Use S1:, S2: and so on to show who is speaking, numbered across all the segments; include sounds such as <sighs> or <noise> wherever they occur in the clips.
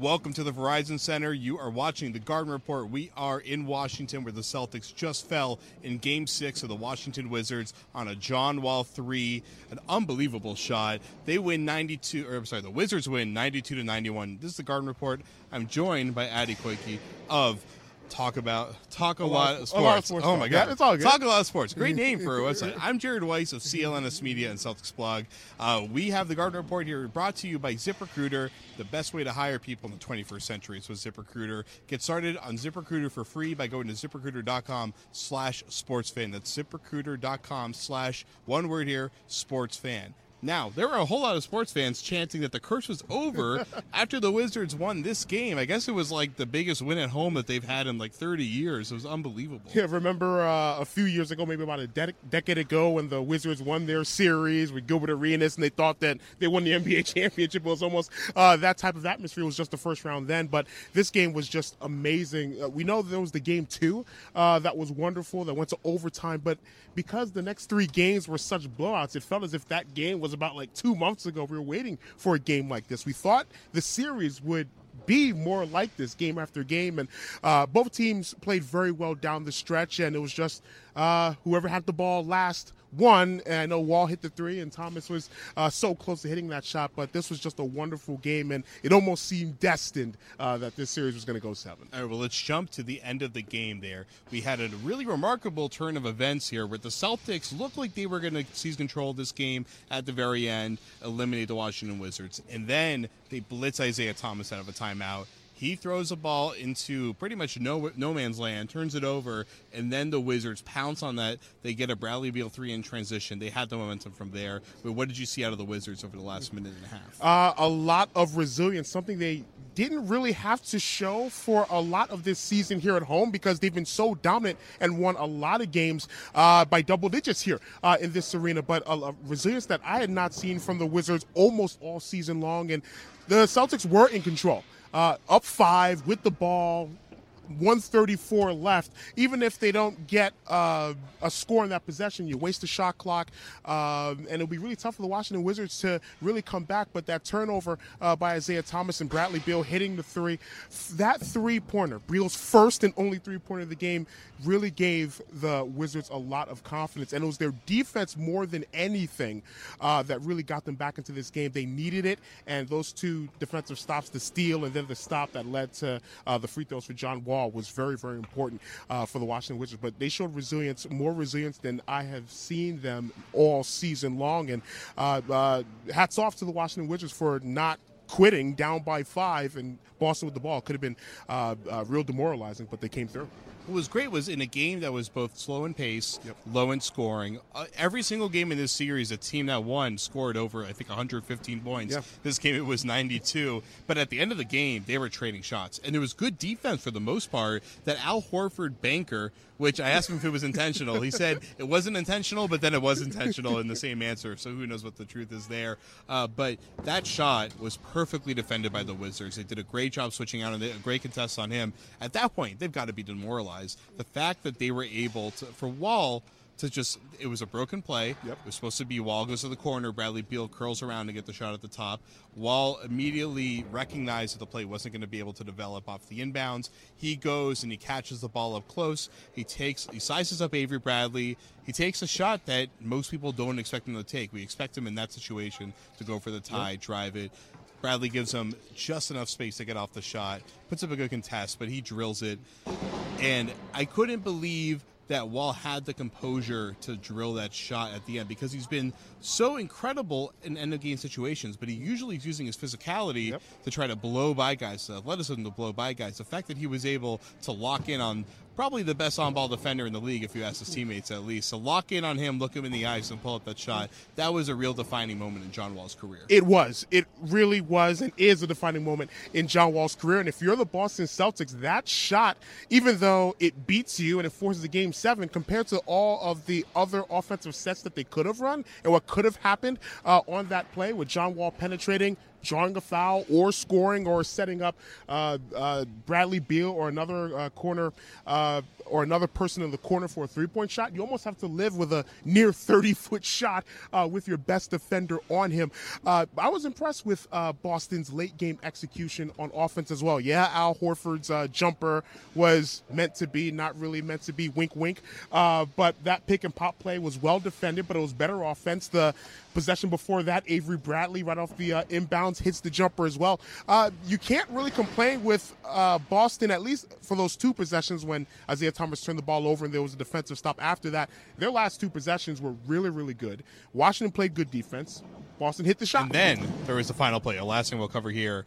S1: Welcome to the Verizon Center. You are watching the Garden Report. We are in Washington where the Celtics just fell in game six of the Washington Wizards on a John Wall three. An unbelievable shot. They win 92, or I'm sorry, the Wizards win 92 to 91. This is the Garden Report. I'm joined by Adi Koiki of talk about talk a, a lot, lot, of sports.
S2: Lot of sports
S1: oh my god,
S2: yeah, it's all good.
S1: Talk a lot of sports. Great name for a website. <laughs> I'm Jared Weiss of CLNS Media and Celtics Blog. Uh, we have the Garden Report here, brought to you by ZipRecruiter, the best way to hire people in the 21st century. So ZipRecruiter. Get started on ZipRecruiter for free by going to ZipRecruiter.com/slash/sportsfan. That's ZipRecruiter.com/slash one word here, sports fan. Now, there were a whole lot of sports fans chanting that the curse was over <laughs> after the Wizards won this game. I guess it was like the biggest win at home that they've had in like 30 years. It was unbelievable.
S2: Yeah, remember uh, a few years ago, maybe about a de- decade ago, when the Wizards won their series with Gilbert Arenas and they thought that they won the <laughs> NBA championship. It was almost uh, that type of atmosphere. It was just the first round then, but this game was just amazing. Uh, we know there was the game two uh, that was wonderful that went to overtime, but because the next three games were such blowouts, it felt as if that game was about like two months ago. We were waiting for a game like this. We thought the series would be more like this game after game. And uh, both teams played very well down the stretch, and it was just uh, whoever had the ball last won. And I know Wall hit the three, and Thomas was uh, so close to hitting that shot. But this was just a wonderful game, and it almost seemed destined uh, that this series was going to go seven.
S1: All right, well, let's jump to the end of the game there. We had a really remarkable turn of events here where the Celtics looked like they were going to seize control of this game at the very end, eliminate the Washington Wizards. And then they blitz Isaiah Thomas out of a timeout he throws a ball into pretty much no no man's land, turns it over, and then the Wizards pounce on that. They get a Bradley Beal three in transition. They had the momentum from there. But what did you see out of the Wizards over the last minute and a half?
S2: Uh, a lot of resilience, something they didn't really have to show for a lot of this season here at home because they've been so dominant and won a lot of games uh, by double digits here uh, in this arena. But a, a, resilience that I had not seen from the Wizards almost all season long. And the Celtics were in control uh, up five with the ball, 134 left. Even if they don't get uh, a score in that possession, you waste the shot clock, um, and it'll be really tough for the Washington Wizards to really come back. But that turnover uh, by Isaiah Thomas and Bradley Beal hitting the three, that three pointer, Beal's first and only three pointer of the game, really gave the Wizards a lot of confidence. And it was their defense more than anything uh, that really got them back into this game. They needed it, and those two defensive stops, the steal and then the stop that led to uh, the free throws for John Wall ball was very, very important uh, for the Washington Wizards. But they showed resilience, more resilience than I have seen them all season long. And uh, uh, hats off to the Washington Wizards for not quitting down by five and Boston with the ball. Could have been uh, uh, real demoralizing, but they came through
S1: what was great was in a game that was both slow in pace, yep. low in scoring. Uh, every single game in this series, a team that won scored over, I think, 115 points. This game, it was 92. But at the end of the game, they were trading shots. And there was good defense for the most part. That Al Horford banker, which I asked him if it was intentional. He said it wasn't intentional, but then it was intentional in the same answer. So who knows what the truth is there. Uh, but that shot was perfectly defended by the Wizards. They did a great job switching out, and a great contest on him. At that point, they've got to be demoralized the fact that they were able to, for Wall to just, it was a broken play. Yep. It was supposed to be Wall goes to the corner, Bradley Beal curls around to get the shot at the top. Wall immediately recognized that the play wasn't going to be able to develop off the inbounds. He goes and he catches the ball up close. He takes, he sizes up Avery Bradley. He takes a shot that most people don't expect him to take. We expect him in that situation to go for the tie, yep. drive it. Bradley gives him just enough space to get off the shot, puts up a good contest, but he drills it. And I couldn't believe that Wall had the composure to drill that shot at the end because he's been so incredible in end of game situations, but he usually is using his physicality yep. to try to blow by guys, to athleticism to blow by guys. The fact that he was able to lock in on probably the best on-ball defender in the league, if you ask his teammates at least. So lock in on him, look him in the eyes, and pull up that shot. That was a real defining moment in John Wall's career.
S2: It was. It really was, and is a defining moment in John Wall's career. And if you're the Boston Celtics, that shot, even though it beats you and it forces a game seven, compared to all of the other offensive sets that they could have run and what could have happened uh, on that play with John Wall penetrating drawing a foul or scoring or setting up uh, uh, Bradley Beal or another uh, corner uh, or another person in the corner for a three point shot, you almost have to live with a near 30 foot shot uh, with your best defender on him. Uh, I was impressed with Boston's late game execution on offense as well. Yeah, Al Horford's jumper was meant to be, not really meant to be, wink, wink. But that pick and pop play was well defended, but it was better offense. The possession before that, Avery Bradley right off the uh, inbounds hits the jumper as well. you can't really complain with Boston, at least for those two possessions when Isaiah Thomas turned the ball over and there was a defensive stop after that. Their last two possessions were really, really good. Washington played good defense. Boston hit the shot.
S1: And then there was the final play. The last thing we'll cover here.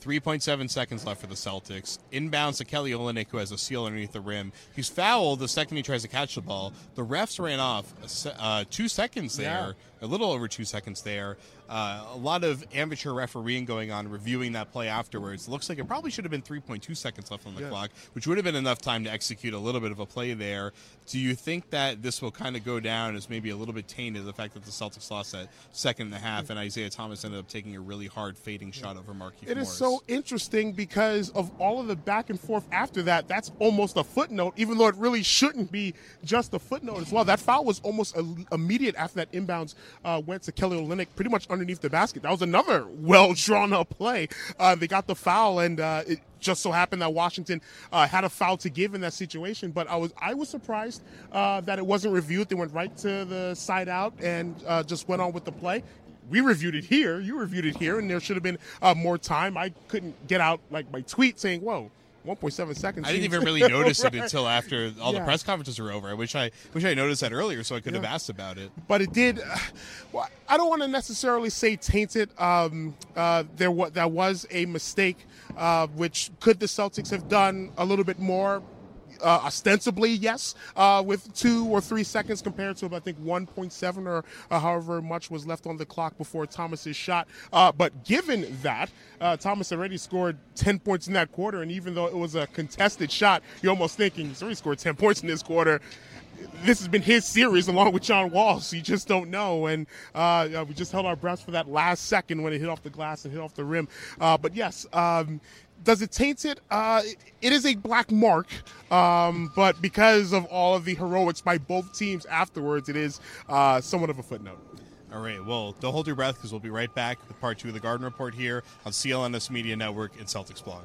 S1: 3.7 seconds left for the Celtics. Inbounds to Kelly Olynyk, who has a seal underneath the rim. He's fouled the second he tries to catch the ball. The refs ran off uh, two seconds there, yeah. A little over two seconds there. Uh, a lot of amateur refereeing going on, reviewing that play afterwards. Looks like it probably should have been 3.2 seconds left on the yeah. clock, which would have been enough time to execute a little bit of a play there. Do you think that this will kind of go down as maybe a little bit tainted the fact that the Celtics lost that second and a half, and Isaiah Thomas ended up taking a really hard fading shot over Markieff
S2: It
S1: Morris?
S2: is so interesting because of all of the back and forth after that. That's almost a footnote, even though it really shouldn't be just a footnote as well. That foul was almost immediate after that inbounds uh, went to Kelly Olynyk, pretty much underneath the basket. That was another well drawn up play. Uh, they got the foul, and uh, it just so happened that Washington uh, had a foul to give in that situation. But I was I was surprised uh, that it wasn't reviewed. They went right to the side out and uh, just went on with the play we reviewed it here, you reviewed it here, and there should have been uh, more time. I couldn't get out like my tweet saying, "Whoa, 1.7 seconds.
S1: I didn't even really <laughs> notice right. it until after all yeah. the press conferences were over. I wish I wish I noticed that earlier so I could yeah. have asked about it.
S2: But it did. Uh, <sighs> well, I don't want to necessarily say tainted. Um, uh, there was that was a mistake, uh, which could the Celtics have done a little bit more uh, ostensibly, yes, uh, with two or three seconds compared to, I think, 1.7 or uh, however much was left on the clock before Thomas's shot. Uh, but given that, uh, Thomas already scored 10 points in that quarter, and even though it was a contested shot, you're almost thinking he's already scored 10 points in this quarter this has been his series along with John Wall, so you just don't know. And uh, we just held our breaths for that last second when it hit off the glass and hit off the rim. Uh, but yes, um, does it taint it? Uh, it is a black mark, um, but because of all of the heroics by both teams afterwards, it is uh, somewhat of a footnote.
S1: All right, well, don't hold your breath because we'll be right back with part two of the Garden Report here on CLNS Media Network and Celtics Blog.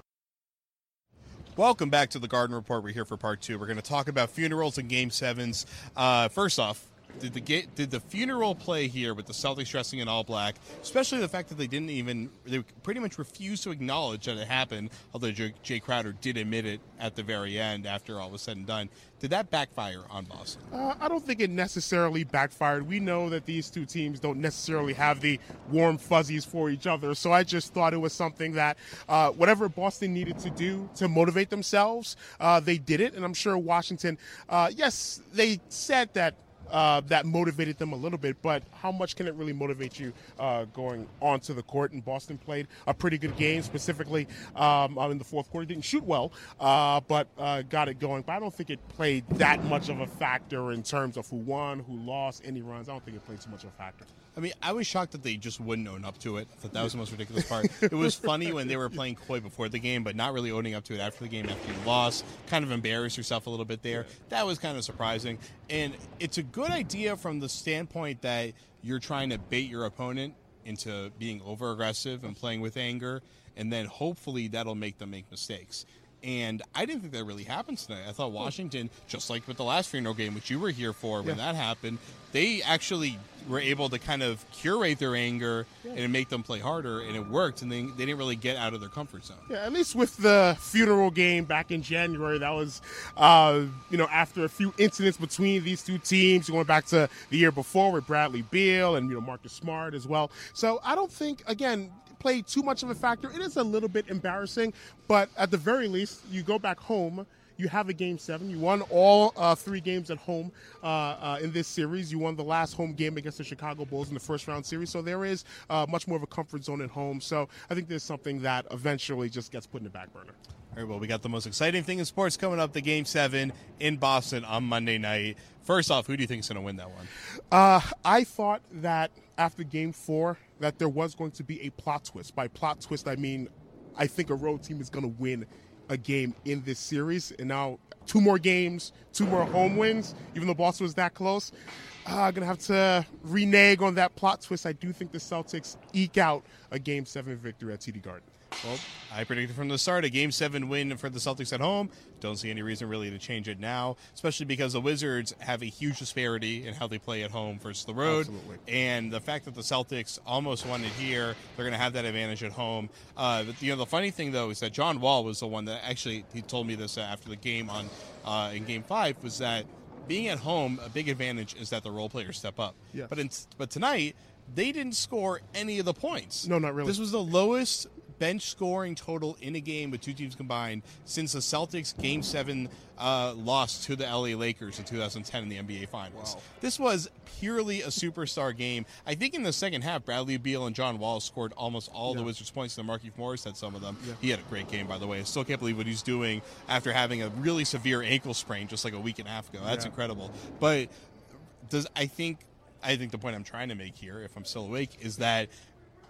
S1: Welcome back to the Garden Report. We're here for part two. We're going to talk about funerals and game sevens. Uh, first off, did the did the funeral play here with the Celtics dressing in all black, especially the fact that they didn't even they pretty much refused to acknowledge that it happened, although Jay Crowder did admit it at the very end after all was said and done. Did that backfire on Boston?
S2: Uh, I don't think it necessarily backfired. We know that these two teams don't necessarily have the warm fuzzies for each other, so I just thought it was something that uh, whatever Boston needed to do to motivate themselves, uh, they did it, and I'm sure Washington. Uh, yes, they said that uh, that motivated them a little bit. But how much can it really motivate you uh, going onto the court? And Boston played a pretty good game, specifically um, in the fourth quarter. Didn't shoot well, uh, but uh, got it going. But I don't think it played that much of a factor in terms of who won, who lost, any runs. I don't think it played too much of a factor.
S1: I mean, I was shocked that they just wouldn't own up to it. I thought that was the most ridiculous part. it was funny when they were playing coy before the game, but not really owning up to it after the game after you lost. Kind of embarrassed yourself a little bit there. That was kind of surprising. And it's a good idea from the standpoint that you're trying to bait your opponent into being over aggressive and playing with anger, and then hopefully that'll make them make mistakes. And I didn't think that really happened tonight. I thought Washington, just like with the last funeral game, which you were here for when yeah. that happened, they actually were able to kind of curate their anger yeah. and make them play harder, and it worked. And they, they didn't really get out of their comfort zone.
S2: Yeah, at least with the funeral game back in January, that was, uh, you know, after a few incidents between these two teams, going back to the year before with Bradley Beal and you know Marcus Smart as well. So I don't think again play too much of a factor. It is a little bit embarrassing, but at the very least, you go back home. You have a game seven. You won all uh, three games at home uh, uh, in this series. You won the last home game against the Chicago Bulls in the first round series. So there is uh, much more of a comfort zone at home. So I think there's something that eventually just gets put in the back burner.
S1: All right, well, we got the most exciting thing in sports coming up the game seven in Boston on Monday night. First off, who do you think is going to win that one?
S2: Uh, I thought that after game four, that there was going to be a plot twist. By plot twist, I mean I think a road team is going to win a game in this series. And now two more games, two more home wins, even though Boston was that close. I'm uh, going to have to renege on that plot twist. I do think the Celtics eke out a Game 7 victory at TD Garden.
S1: Well, I predicted from the start a Game 7 win for the Celtics at home. Don't see any reason really to change it now, especially because the Wizards have a huge disparity in how they play at home versus the road.
S2: Absolutely.
S1: And the fact that the Celtics almost won it here, they're going to have that advantage at home. Uh, but, you know, the funny thing, though, is that John Wall was the one that actually, he told me this after the game on uh, in Game 5, was that being at home, a big advantage is that the role players step up.
S2: Yes.
S1: But in, but tonight, they didn't score any of the points.
S2: No, not really.
S1: This was the lowest bench scoring total in a game with two teams combined since the Celtics Game Seven uh, loss to the LA Lakers in 2010 in the NBA Finals.
S2: Wow.
S1: This was purely a superstar game. I think in the second half, Bradley Beal and John Wall scored almost all
S2: Yeah.
S1: the Wizards' points, and Markieff Morris had some of them.
S2: Yeah.
S1: He had a great game, by the way. I still can't believe what he's doing after having a really severe ankle sprain just like a week and a half ago. That's
S2: Yeah.
S1: incredible. But does I think I think the point I'm trying to make here, if I'm still awake, is that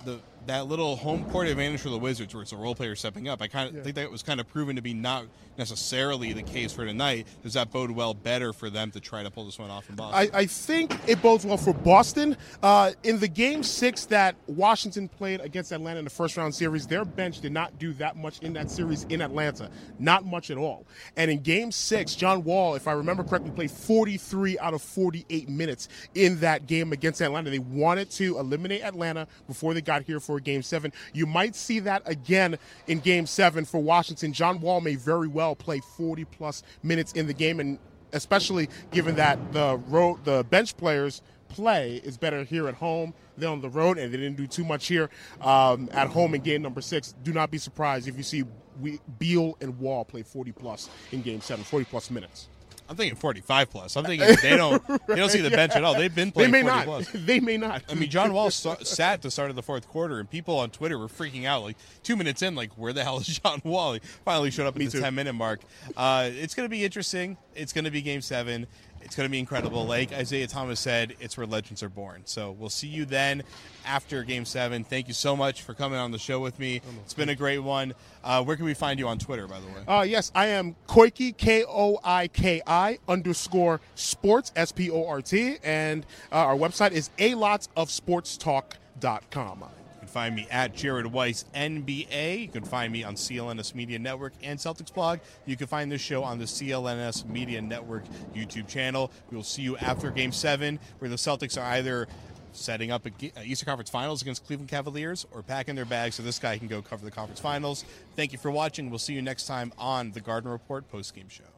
S1: the that little home court advantage for the Wizards, where it's a role player stepping up. I kind of
S2: Yeah.
S1: think that was kind of proven to be not necessarily the case for tonight. Does that bode well better for them to try to pull this one off in Boston?
S2: I, I think it bodes well for Boston. Uh, in the game six that Washington played against Atlanta in the first round series, their bench did not do that much in that series in Atlanta. Not much at all. And in game six, John Wall, if I remember correctly, played 43 out of 48 minutes in that game against Atlanta. They wanted to eliminate Atlanta before they got here for game seven. You might see that again in game seven for Washington. John Wall may very well play 40 plus minutes in the game. And especially given that the road the bench players play is better here at home than on the road, and they didn't do too much here um, at home in game number six. Do not be surprised if you see we, Beal and Wall play 40 plus in game seven, 40 plus minutes.
S1: I'm thinking 45 plus. I'm thinking they don't <laughs> they don't see the bench at all. They've been
S2: They
S1: playing
S2: may
S1: 40
S2: not.
S1: plus. <laughs>
S2: they may not.
S1: I mean, John Wall sa- sat at the start of the fourth quarter, and people on Twitter were freaking out. Like two minutes in, like where the hell is <laughs> John Wall? He finally showed up at
S2: Me
S1: the
S2: too.
S1: ten minute mark. Uh, it's going to be interesting. It's going to be Game Seven. It's going to be incredible. Like Isaiah Thomas said, it's where legends are born. So we'll see you then after Game Seven. Thank you so much for coming on the show with me. It's been a great one. Uh, where can we find you on Twitter, by the way?
S2: Uh, yes, I am Koiki, K O I K I underscore sports, S P O R T. And uh, our website is a lots of sportstalk.com.
S1: You can find me at Jared Weiss NBA. You can find me on CLNS Media Network and Celtics blog. You can find this show on the CLNS Media Network YouTube channel. We will see you after Game Seven, where the Celtics are either setting up a uh, Eastern Conference Finals against Cleveland Cavaliers or packing their bags so this guy can go cover the conference finals. Thank you for watching. We'll see you next time on the Garden Report post game show.